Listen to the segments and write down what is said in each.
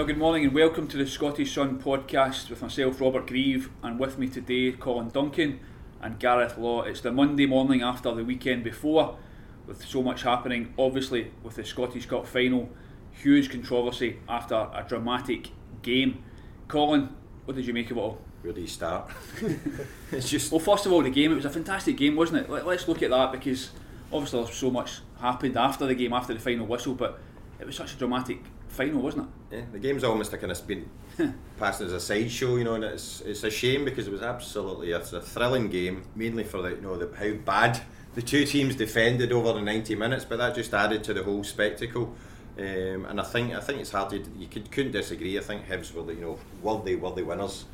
Well, good morning and welcome to the Scottish Sun podcast with myself, Robert Grieve, and with me today, Colin Duncan and Gareth Law. It's the Monday morning after the weekend before, with so much happening. Obviously, with the Scottish Cup final, huge controversy after a dramatic game. Colin, what did you make of it all? Where do you start? it's just Well, first of all, the game. It was a fantastic game, wasn't it? Let, let's look at that because obviously there's so much happened after the game, after the final whistle, but it was such a dramatic final, wasn't it? yeah, the game's almost a kind of been passed as a sideshow, you know, and it's it's a shame because it was absolutely it's a thrilling game, mainly for the you know the, how bad the two teams defended over the ninety minutes, but that just added to the whole spectacle. Um, and I think I think it's hard to you could, couldn't disagree. I think Hibs were the you know worthy worthy winners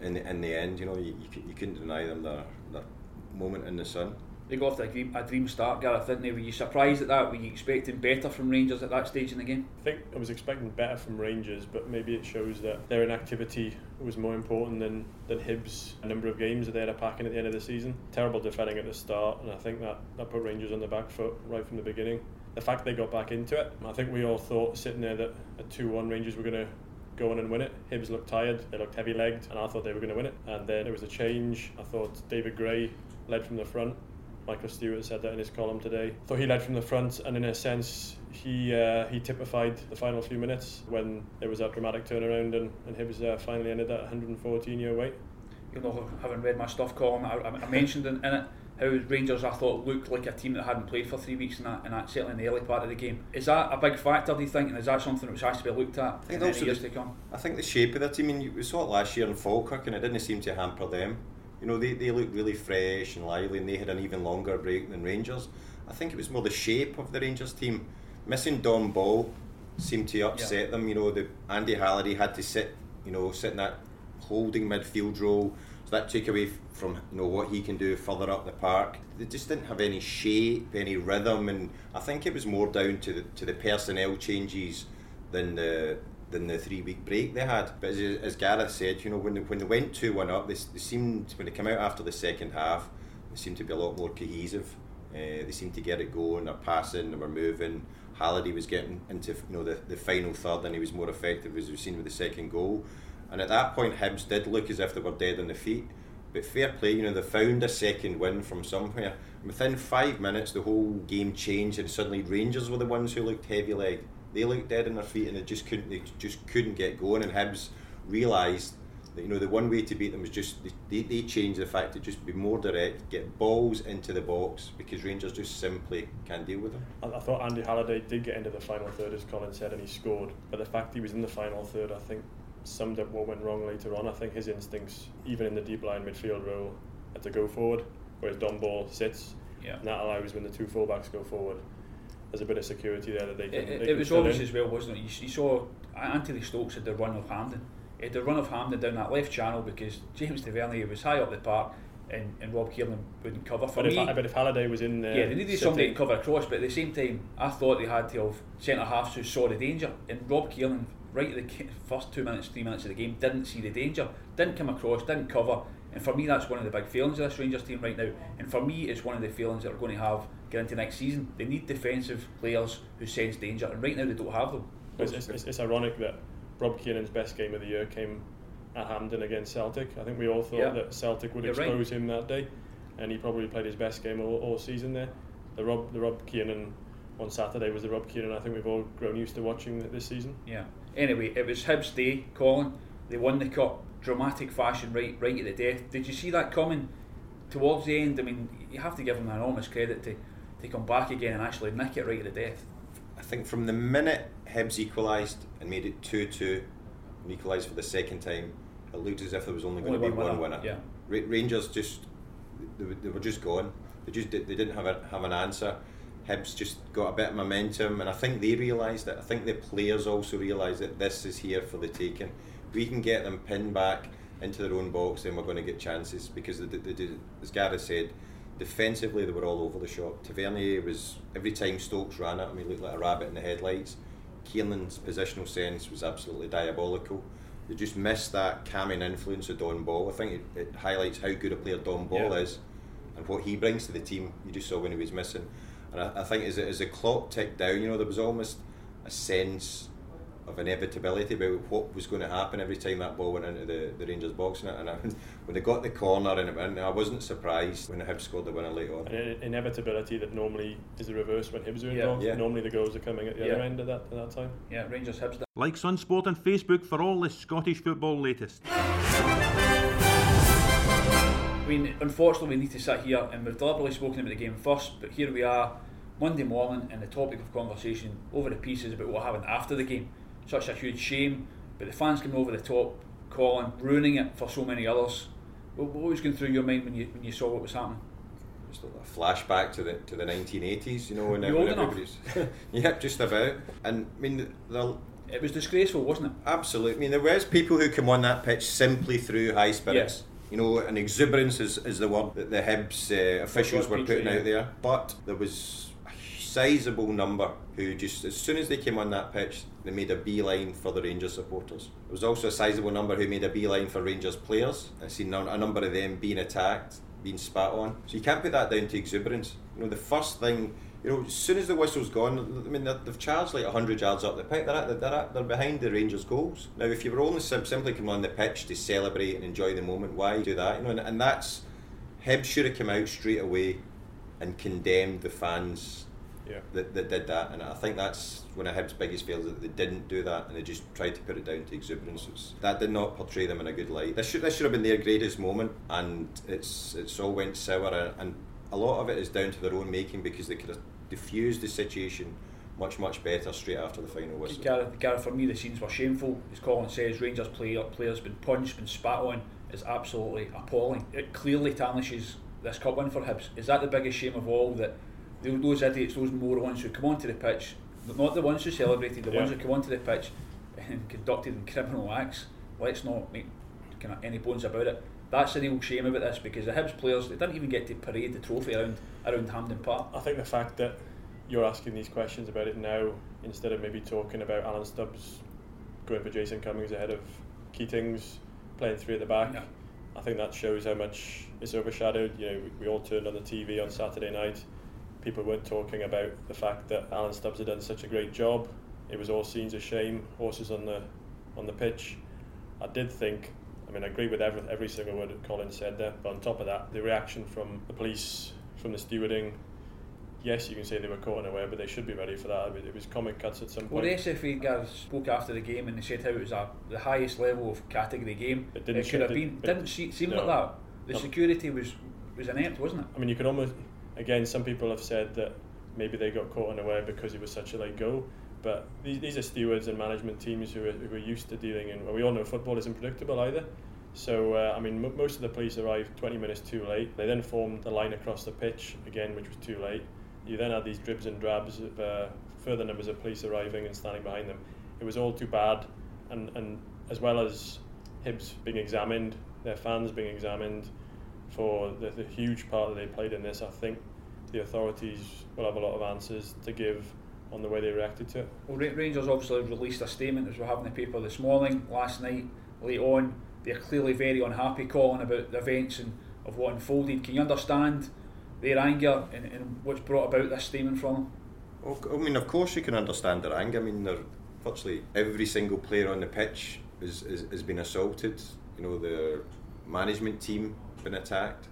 in the, in the end. You know you, you, you couldn't deny them their, their moment in the sun. They got off to a dream, a dream start, Gareth, didn't they? Were you surprised at that? Were you expecting better from Rangers at that stage in the game? I think I was expecting better from Rangers, but maybe it shows that their inactivity was more important than, than Hibs' a number of games that they had a packing at the end of the season. Terrible defending at the start, and I think that, that put Rangers on the back foot right from the beginning. The fact they got back into it, I think we all thought sitting there that a 2 1 Rangers were going to go on and win it. Hibs looked tired, they looked heavy legged, and I thought they were going to win it. And then it was a change. I thought David Gray led from the front. Michael Stewart said that in his column today. Thought he led from the front, and in a sense, he uh, he typified the final few minutes when there was that dramatic turnaround, and, and Hibs uh, finally ended that 114 year wait. You know, having read my stuff, column, I, I I mentioned in, in it how Rangers, I thought, looked like a team that hadn't played for three weeks and that, in that certainly in the early part of the game. Is that a big factor, do you think, and is that something which has to be looked at think in the also years the- to come? I think the shape of the team, and you- we saw it last year in Falkirk, and it didn't seem to hamper them. You know, they, they looked really fresh and lively, and they had an even longer break than Rangers. I think it was more the shape of the Rangers team. Missing Dom Ball seemed to upset them. You know, the Andy Halliday had to sit, you know, sit in that holding midfield role. So that took away from you know what he can do further up the park. They just didn't have any shape, any rhythm, and I think it was more down to the to the personnel changes than the than the three week break they had. But as, as Gareth said, you know, when they, when they went two one up, they, they seemed when they came out after the second half, they seemed to be a lot more cohesive. Uh, they seemed to get it going. They're passing, they were moving. Halliday was getting into you know the, the final third, and he was more effective as we've seen with the second goal. And at that point, Hibs did look as if they were dead on the feet. But fair play, you know, they found a second win from somewhere. Within five minutes, the whole game changed, and suddenly Rangers were the ones who looked heavy legged. They looked dead in their feet, and they just couldn't. They just couldn't get going. And Hibs realised that you know the one way to beat them was just they, they changed the fact to just be more direct, get balls into the box because Rangers just simply can't deal with them. I, I thought Andy Halliday did get into the final third, as Colin said, and he scored. But the fact he was in the final third, I think, summed up what went wrong later on. I think his instincts, even in the deep line midfield role, had to go forward, whereas Dom Ball sits. Yeah. And that allows when the two fullbacks go forward. There's a bit of security there that they can. It, they it, can was obvious in. as well, wasn't it? You, you saw Anthony Stokes had the run of Hampden. He had the run of Hampden down that left channel because James Tavernier was high up the park and, and Rob Kiernan wouldn't cover. For But if, me, but if Halliday was in there, yeah, they needed somebody to cover across, but at the same time, I thought they had to have centre halves who saw the danger. And Rob Kiernan, right at the first two minutes, three minutes of the game, didn't see the danger, didn't come across, didn't cover. And for me, that's one of the big failings of this Rangers team right now. And for me, it's one of the failings that we're going to have get into next season. They need defensive players who sense danger, and right now they don't have them. It's, it's, it's, it's ironic that Rob Kiernan's best game of the year came at Hampden against Celtic. I think we all thought Yeah. that Celtic would You're right. expose him that day, and he probably played his best game all, all season there. The Rob the Rob Kiernan on Saturday was the Rob Kiernan I think we've all grown used to watching this season. Yeah. Anyway, it was Hibs' day, Colin. They won the cup, dramatic fashion, right, right at the death. Did you see that coming towards the end? I mean, you have to give them enormous credit to, to come back again and actually nick it right at the death. I think from the minute Hibs equalised and made it 2 2 and equalised for the second time, it looked as if there was only going to be one winner, winner. yeah. Ra- Rangers just, they, were- they were just gone. They just they didn't have, a, have an answer. Hibs just got a bit of momentum, and I think they realised it. I think the players also realised that this is here for the taking. We can get them pinned back into their own box, then we're going to get chances because, the, the, the, as Gareth said, defensively they were all over the shop. Tavernier was every time Stokes ran at him, he looked like a rabbit in the headlights. Kiernan's positional sense was absolutely diabolical. They just missed that calming influence of Dom Ball. I think it, it highlights how good a player Dom Ball yeah. is and what he brings to the team. You just saw when he was missing. And I, I think as, as the clock ticked down, you know, there was almost a sense of inevitability about what was going to happen every time that ball went into the, the Rangers box. And, and I, when they got the corner and, it, I wasn't surprised when the Hibs scored the winner later on. An inevitability that normally is the reverse when Hibs are involved. Yeah. Yeah. Normally the goals are coming at the yeah. other end of that, at that time. Yeah, Rangers Hibs. Like Sunsport on Facebook for all the Scottish football latest. I mean, unfortunately, we need to sit here and we've deliberately spoken about the game first, but here we are, Monday morning, and the topic of conversation over the pieces about what happened after the game. Such a huge shame, but the fans coming over the top, calling, ruining it for so many others. What, what was going through your mind when you when you saw what was happening? Just a flashback to the to the 1980s, you know, when, when everybody's. yep, just about. And I mean, the, it was disgraceful, wasn't it? Absolutely. I mean, there was people who come on that pitch simply through high spirits. Yeah you know, an exuberance is, is the word that the Hibs uh, officials were putting out there. But there was a sizable number who just, as soon as they came on that pitch, made a beeline for the Rangers supporters. There was also a sizable number who made a beeline for Rangers players. I've seen a number of them being attacked, being spat on. So you can't put that down to exuberance. You know, the first thing you know, as soon as the whistle's gone, I mean, they've charged like 100 yards up the pitch. They're, at, they're, at, they're behind the Rangers' goals. Now, if you were only simply coming on the pitch to celebrate and enjoy the moment, why do that? You know, and, and that's Hibs should have come out straight away and condemned the fans yeah. that, that did that. And I think that's one of Hibs' biggest failures that they didn't do that and they just tried to put it down to exuberance. It's, that did not portray them in a good light. This should this should have been their greatest moment, and it's it's all went sour. And, and a lot of it is down to their own making because they could have diffused the situation much much better straight after the final whistle. Gareth, Gareth for me the scenes were shameful. As Colin says, Rangers player players been punched, been spat on. is absolutely appalling. It clearly tarnishes this cup win for Hibs. Is that the biggest shame of all that those idiots, those morons who come onto the pitch, not the ones who celebrated, the yeah. ones who come onto the pitch and conducted criminal acts. Let's not make kind of any bones about it that's the real shame about this because the Hibs players they didn't even get to parade the trophy around around Hampden Park. I think the fact that you're asking these questions about it now instead of maybe talking about Alan Stubbs going for Jason Cummings ahead of Keatings playing three at the back. I think that shows how much it's overshadowed. You know, we, we all turned on the TV on Saturday night. People weren't talking about the fact that Alan Stubbs had done such a great job. It was all scenes of shame, horses on the on the pitch. I did think I mean, I agree with every, every single word that Colin said there, but on top of that, the reaction from the police, from the stewarding, yes, you can say they were caught unaware, but they should be ready for that. It was comic cuts at some point. Well, the SFA guys spoke after the game and they said how it was a, the highest level of category game. It, didn't it could have been. Didn't seem no, like that. The no. security was was inept, wasn't it? I mean, you could almost. Again, some people have said that maybe they got caught unaware because it was such a late goal. But these, these are stewards and management teams who are, who are used to dealing in. Well, we all know football isn't predictable either. So, uh, I mean, m- most of the police arrived 20 minutes too late. They then formed the line across the pitch again, which was too late. You then had these dribs and drabs of uh, further numbers of police arriving and standing behind them. It was all too bad, and, and as well as Hibs being examined, their fans being examined for the, the huge part that they played in this, I think the authorities will have a lot of answers to give on the way they reacted to it. Well, Rangers obviously released a statement as we're having the paper this morning, last night, late on. They're clearly very unhappy, calling about the events and of what unfolded. Can you understand their anger and, and what's brought about this statement from them? Well, I mean, of course you can understand their anger. I mean, they're virtually every single player on the pitch is, is, has been assaulted. You know, the management team been attacked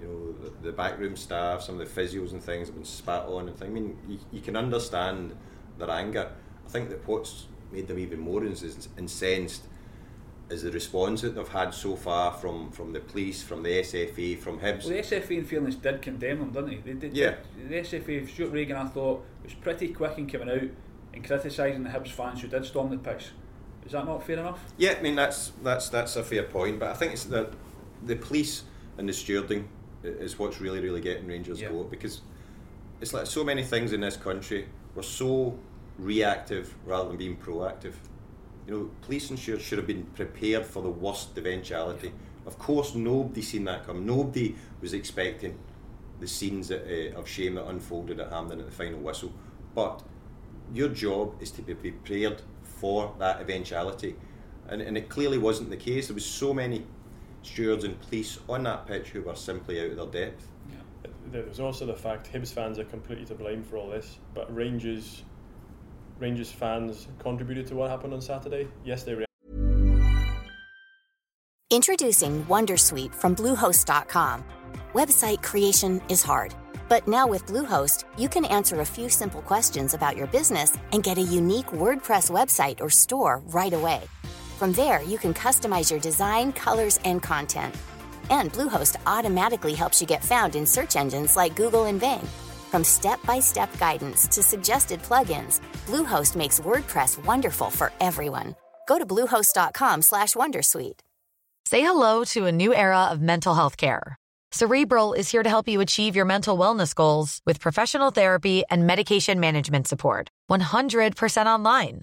you know, the, the backroom staff, some of the physios and things have been spat on and things. I mean, you, you can understand their anger. I think that what's made them even more incensed is the response that they've had so far from, from the police, from the SFA, from Hibs. Well, the SFA, in fairness, did condemn them, didn't they? they did, yeah. The SFA, Stewart Regan, I thought, was pretty quick in coming out and criticising the Hibs fans who did storm the pitch. Is that not fair enough? Yeah, I mean that's that's that's a fair point, but I think it's that the police and the stewarding is what's really really getting Rangers yeah. go because it's like so many things in this country. We're so reactive rather than being proactive. You know, police and stewards should have been prepared for the worst eventuality. Of course, nobody seen that come. Nobody was expecting the scenes that, uh, of shame that unfolded at Hampden at the final whistle. But your job is to be prepared for that eventuality. And, and it clearly wasn't the case. There was so many stewards and police on that pitch who were simply out of their depth. Yeah. There's also the fact Hibs fans are completely to blame for all this, but Rangers Rangers fans contributed to what happened on Saturday. Yes, they. Re- Introducing WonderSuite from Bluehost.com. Website creation is hard, but now with Bluehost, you can answer a few simple questions about your business and get a unique WordPress website or store right away. From there, you can customize your design, colors, and content. And Bluehost automatically helps you get found in search engines like Google and Bing. From step-by-step guidance to suggested plugins, Bluehost makes WordPress wonderful for everyone. Go to bluehost.com/wondersuite. Say hello to a new era of mental health care. Cerebral is here to help you achieve your mental wellness goals with professional therapy and medication management support. 100% online.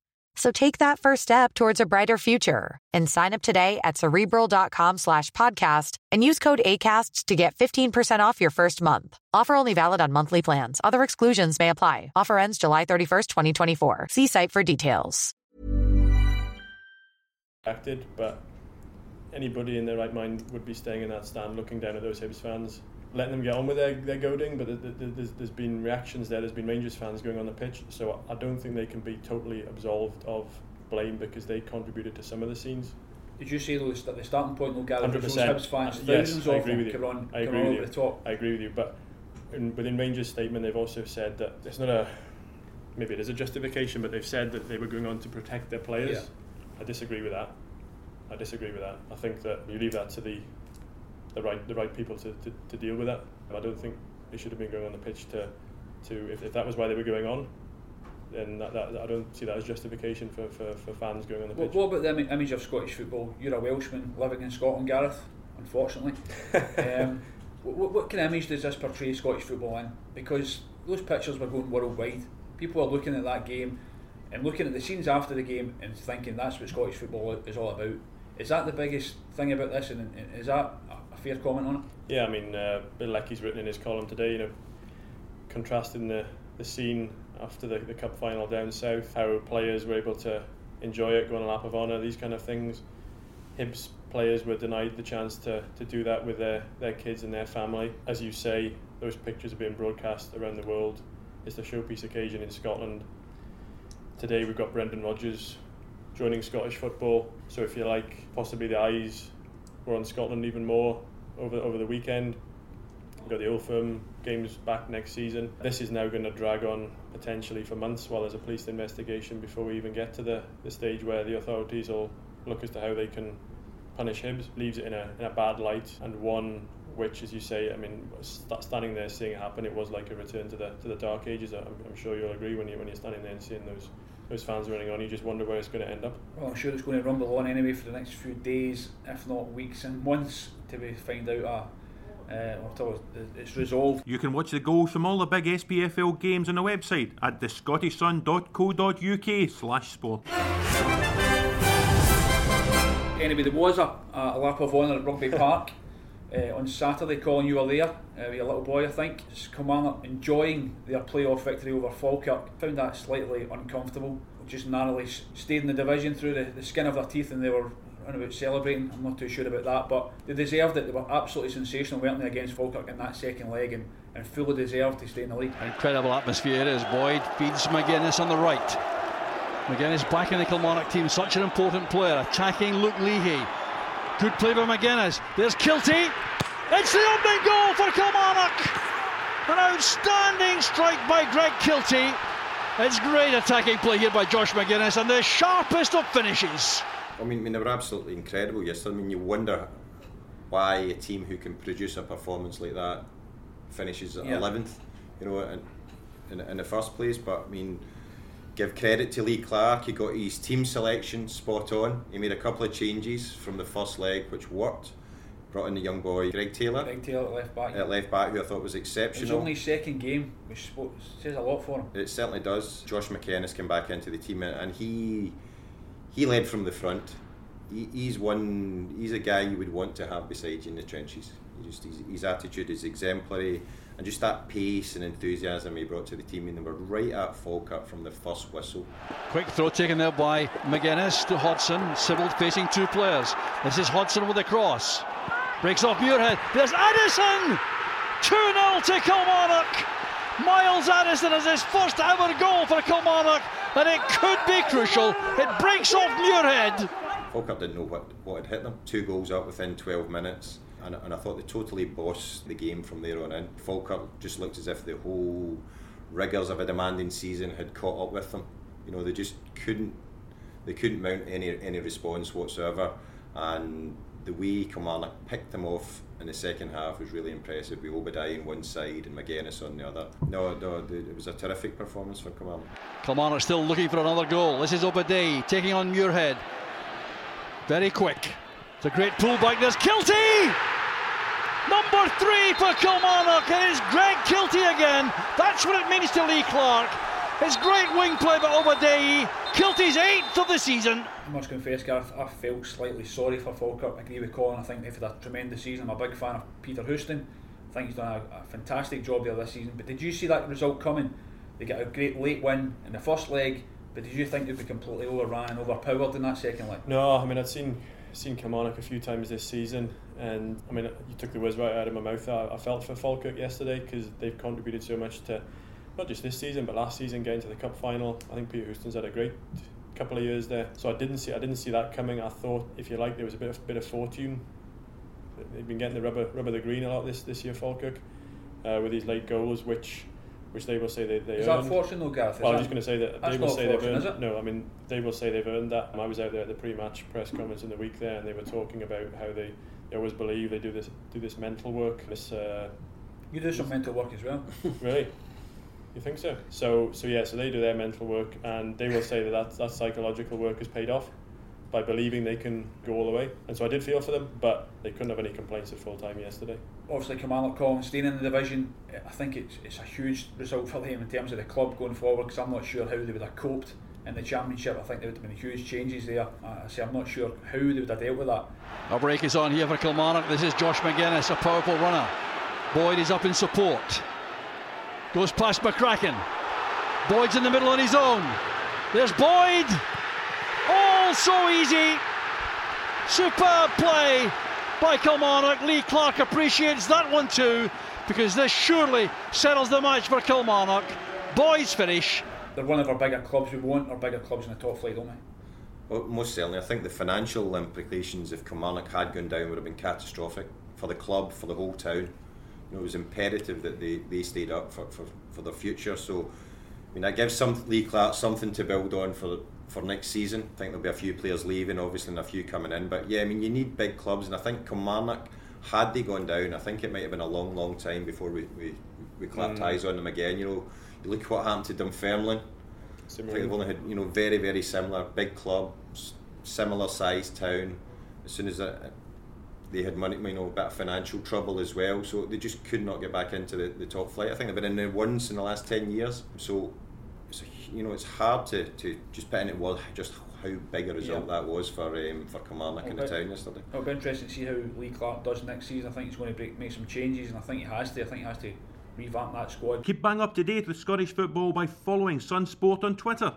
So take that first step towards a brighter future and sign up today at cerebral.com slash podcast and use code ACasts to get 15% off your first month. Offer only valid on monthly plans. Other exclusions may apply. Offer ends July 31st, 2024. See site for details. Acted, but anybody in their right mind would be staying in that stand looking down at those Hibs fans letting them get on with their, their goading, but there's, there's been reactions there. There's been Rangers fans going on the pitch, so I don't think they can be totally absolved of blame because they contributed to some of the scenes. Did you say though that the starting point will gather those Hibs fans, uh, yes, thousands I of agree them with you. on, I agree with you. the top? I agree with you, but in, within Rangers' statement, they've also said that it's not a maybe it is a justification, but they've said that they were going on to protect their players. Yeah. I disagree with that. I disagree with that. I think that you leave that to the the right the right people to, to, to deal with that. I don't think they should have been going on the pitch to to if, if that was why they were going on. Then that, that, I don't see that as justification for, for, for fans going on the pitch. What, what about the Im- image of Scottish football? You're a Welshman living in Scotland, Gareth. Unfortunately, um, what, what kind of image does this portray Scottish football in? Because those pictures were going worldwide. People are looking at that game and looking at the scenes after the game and thinking that's what Scottish football is all about. Is that the biggest thing about this, and, and is that a fair comment on it? Yeah, I mean, uh, Lecky's written in his column today, you know, contrasting the, the scene after the, the cup final down south, how players were able to enjoy it, go on a lap of honour, these kind of things. Hibs players were denied the chance to, to do that with their, their kids and their family. As you say, those pictures are being broadcast around the world. It's the showpiece occasion in Scotland. Today we've got Brendan Rodgers joining Scottish football. So if you like, possibly the eyes were on Scotland even more over over the weekend. We've got the Old Firm games back next season. This is now going to drag on potentially for months while there's a police investigation before we even get to the, the stage where the authorities will look as to how they can punish Hibs. Leaves it in a, in a bad light and one which, as you say, I mean, st- standing there seeing it happen, it was like a return to the to the dark ages. I'm, I'm sure you'll agree when you when you're standing there and seeing those those fans running on. You just wonder where it's going to end up. Well, I'm sure it's going to rumble on anyway for the next few days, if not weeks and months, we find out uh, uh, until it's resolved. You can watch the goals from all the big SPFL games on the website at thescottishsun.co.uk slash sport. Anyway, there was a, a lap of honour at Rugby Park uh, on Saturday. Colin, you were there uh, with your little boy, I think. Kilmarnock enjoying their playoff victory over Falkirk. Found that slightly uncomfortable. Just narrowly stayed in the division through the, the skin of their teeth, and they were around about celebrating. I'm not too sure about that, but they deserved it. They were absolutely sensational, weren't they, against Falkirk in that second leg, and, and fully deserved to stay in the league. Incredible atmosphere as Boyd feeds Magennis on the right. Magennis back in the Kilmarnock team, such an important player, attacking Luke Leahy. Good play by Magennis. There's Kiltie. It's the opening goal for Kilmarnock. An outstanding strike by Greg Kiltie. It's great attacking play here by Josh Magennis and the sharpest of finishes. I mean, I mean, they were absolutely incredible yesterday. I mean, you wonder why a team who can produce a performance like that finishes Yeah. 11th, you know, in, in, in the first place. But I mean, give credit to Lee Clark. He got his team selection spot on. He made a couple of changes from the first leg, which worked. Brought in the young boy Greg Taylor Greg Taylor at left back. at left back, who I thought was exceptional. It was only his second game, which says a lot for him. It certainly does. Josh Magennis came back into the team and he he led from the front. He, he's one. He's a guy you would want to have beside you in the trenches. He just his, his attitude is exemplary, and just that pace and enthusiasm he brought to the team. And they were right at Falkirk from the first whistle. Quick throw taken there by Magennis to Hodson. Sibbald facing two players. This is Hodson with a cross. Breaks off Muirhead. There's Addison! 2 0 to Kilmarnock. Miles Addison has his first ever goal for Kilmarnock, and it could be crucial. It breaks off Muirhead. Falkirk didn't know what, what had hit them. Two goals up within 12 minutes. And, and I thought they totally bossed the game from there on in. Falkirk just looked as if the whole rigours of a demanding season had caught up with them. You know, they just couldn't they couldn't mount any any response whatsoever. And the way Kilmarnock picked them off in the second half was really impressive with Obadeyi on one side and Magennis on the other. No, no, it was a terrific performance for Kilmarnock. Kilmarnock still looking for another goal. This is Obadeyi taking on Muirhead. Very quick. It's a great pullback. There's Kiltie! Number three for Kilmarnock, and it's Greg Kiltie again. That's what it means to Lee Clark. It's great wing play by Obadeyi. Kiltie's eighth of the season. I must confess, Gareth, I felt slightly sorry for Falkirk. I agree with Colin. I think they've had a tremendous season. I'm a big fan of Peter Houston. I think he's done a, a fantastic job there this season. But did you see that result coming? They get a great late win in the first leg, but did you think they'd be completely overran and overpowered in that second leg? No, I mean I've seen seen Kilmarnock a few times this season, and I mean you took the words right out of my mouth. I, I felt for Falkirk yesterday because they've contributed so much to not just this season but last season getting to the cup final. I think Peter Houston's had a great couple of years there, so I didn't see I didn't see that coming. I thought if you like there was a bit of bit of fortune. They've been getting the rubber rubber the green a lot this this year Falkirk uh, with these late goals, which which they will say they they Is earned. that fortune though, Gareth? Well, I was just going to say that they will say they've earned. No, I mean they will say they've earned that. I was out there at the pre-match press conference in the week there, and they were talking about how they, they always believe they do this do this mental work. This uh, You do some mental work as well. really, you think so? So so yeah, so they do their mental work, and they will say that that, that psychological work is paid off by believing they can go all the way. And so I did feel for them, but they couldn't have any complaints at full time yesterday. Obviously, Kilmarnock Collins staying in the division, I think it's it's a huge result for them in terms of the club going forward. Because I'm not sure how they would have coped in the championship. I think there would have been huge changes there. I say I'm not sure how they would have dealt with that. A break is on here for Kilmarnock. This is Josh Magennis, a powerful runner. Boyd is up in support. Goes past McCracken. Boyd's in the middle on his own. There's Boyd. All so easy. Superb play by Kilmarnock. Lee Clark appreciates that one too because this surely settles the match for Kilmarnock. Boyd's finish. They're one of our bigger clubs. We want our bigger clubs in the top flight, don't we? Well, most certainly. I think the financial implications if Kilmarnock had gone down would have been catastrophic for the club, for the whole town. You know, it was imperative that they, they stayed up for, for, for their future. So, I mean, that gives some Lee Clark something to build on for for next season. I think there'll be a few players leaving, obviously, and a few coming in. But yeah, I mean, you need big clubs, and I think Kilmarnock, had they gone down, I think it might have been a long, long time before we we, we clapped Mm. eyes on them again. You know, you look what happened to Dunfermline. I think they've only had you know very very similar big club, s- similar sized town. As soon as it, they had money, you know, a bit of financial trouble as well, so they just could not get back into the, the top flight. I think they've been in there once in the last ten years. So, it's a, you know, it's hard to, to just put into words just how big a result Yeah. that was for um, for Kilmarnock in the town yesterday. It'll be interesting to see how Lee Clark does next season. I think he's going to break, make some changes, and I think he has to. I think he has to revamp that squad. Keep bang up to date with Scottish football by following Sun Sport on Twitter.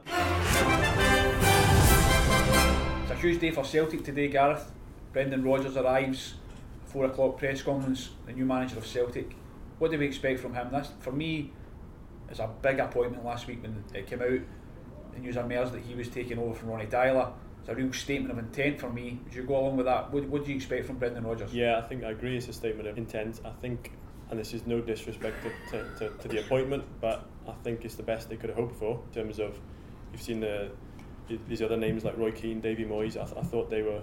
It's a huge day for Celtic today, Gareth. Brendan Rodgers arrives, four o'clock press conference, the new manager of Celtic. What do we expect from him? This, for me, is a big appointment last week when it came out. The news emerged that he was taking over from Ronnie Deila. It's a real statement of intent for me. Would you go along with that? What, what do you expect from Brendan Rodgers? Yeah, I think I agree. It's a statement of intent. I think and this is no disrespect to, to, to, to, the appointment, but I think it's the best they could have hoped for in terms of you've seen the these other names like Roy Keane, Davy Moyes. I, th- I thought they were.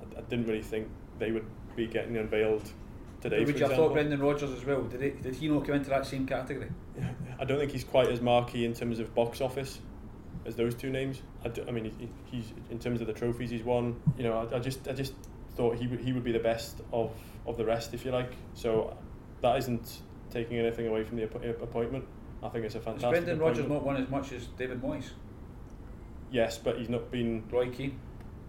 I, I, didn't really think they would be getting unveiled today. Would you have thought Brendan Rodgers as well? Did he, did he not come into that same category? I don't think he's quite as marquee in terms of box office as those two names. I, do, I mean, he, he's in terms of the trophies he's won. You know, I, I just I just thought he would he would be the best of of the rest, if you like. So that isn't taking anything away from the uh, appointment. I think it's a fantastic. Has Brendan Rodgers not won as much as David Moyes? Yes, but he's not been. Roy Keane.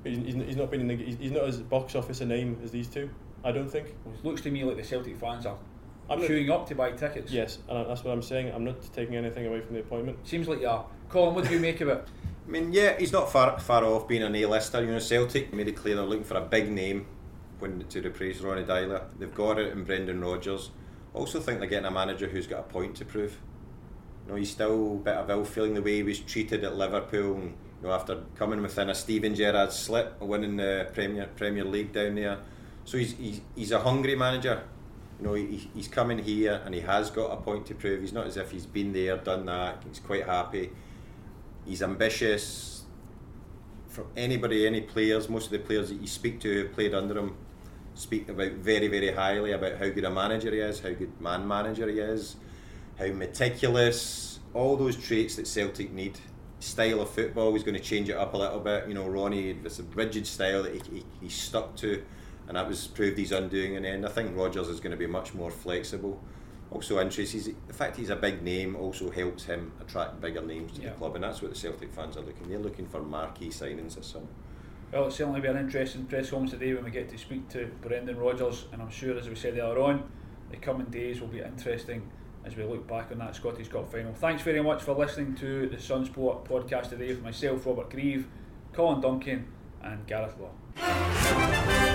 He's, he's not been in the. He's not as box office a name as these two. I don't think. Well, it looks to me like the Celtic fans are I'm queuing up to buy tickets. Yes, and that's what I'm saying. I'm not taking anything away from the appointment. Seems like you are. Colin, what do you make of it? I mean, yeah, he's not far far off being an A-lister. You know, Celtic made it clear they're looking for a big name when to replace Ronnie Deila. They've got it in Brendan Rodgers. Also think they're getting a manager who's got a point to prove. You know, he's still a bit of ill feeling the way he was treated at Liverpool. And, you know, after coming within a Steven Gerrard slip, winning the Premier Premier League down there. So he's he's, he's a hungry manager. You know, he, he's coming here and he has got a point to prove. He's not as if he's been there, done that. He's quite happy. He's ambitious. For anybody, any players, most of the players that you speak to who played under him, speak about very, very highly about how good a manager he is, how good man manager he is, how meticulous, all those traits that Celtic need. Style of football, he's going to change it up a little bit. You know, Ronnie, it's a rigid style that he, he, he's stuck to, and that was proved he's undoing in the end. I think Rodgers is going to be much more flexible. Also, interesting, the fact he's a big name also helps him attract bigger names to yeah. the club, and that's what the Celtic fans are looking. They're looking for marquee signings this summer. Well, it'll certainly be an interesting press conference today when we get to speak to Brendan Rodgers, and I'm sure, as we said earlier on, the coming days will be interesting as we look back on that Scottish Cup final. Thanks very much for listening to the Sunsport podcast today for myself, Robert Grieve, Colin Duncan, and Gareth Law.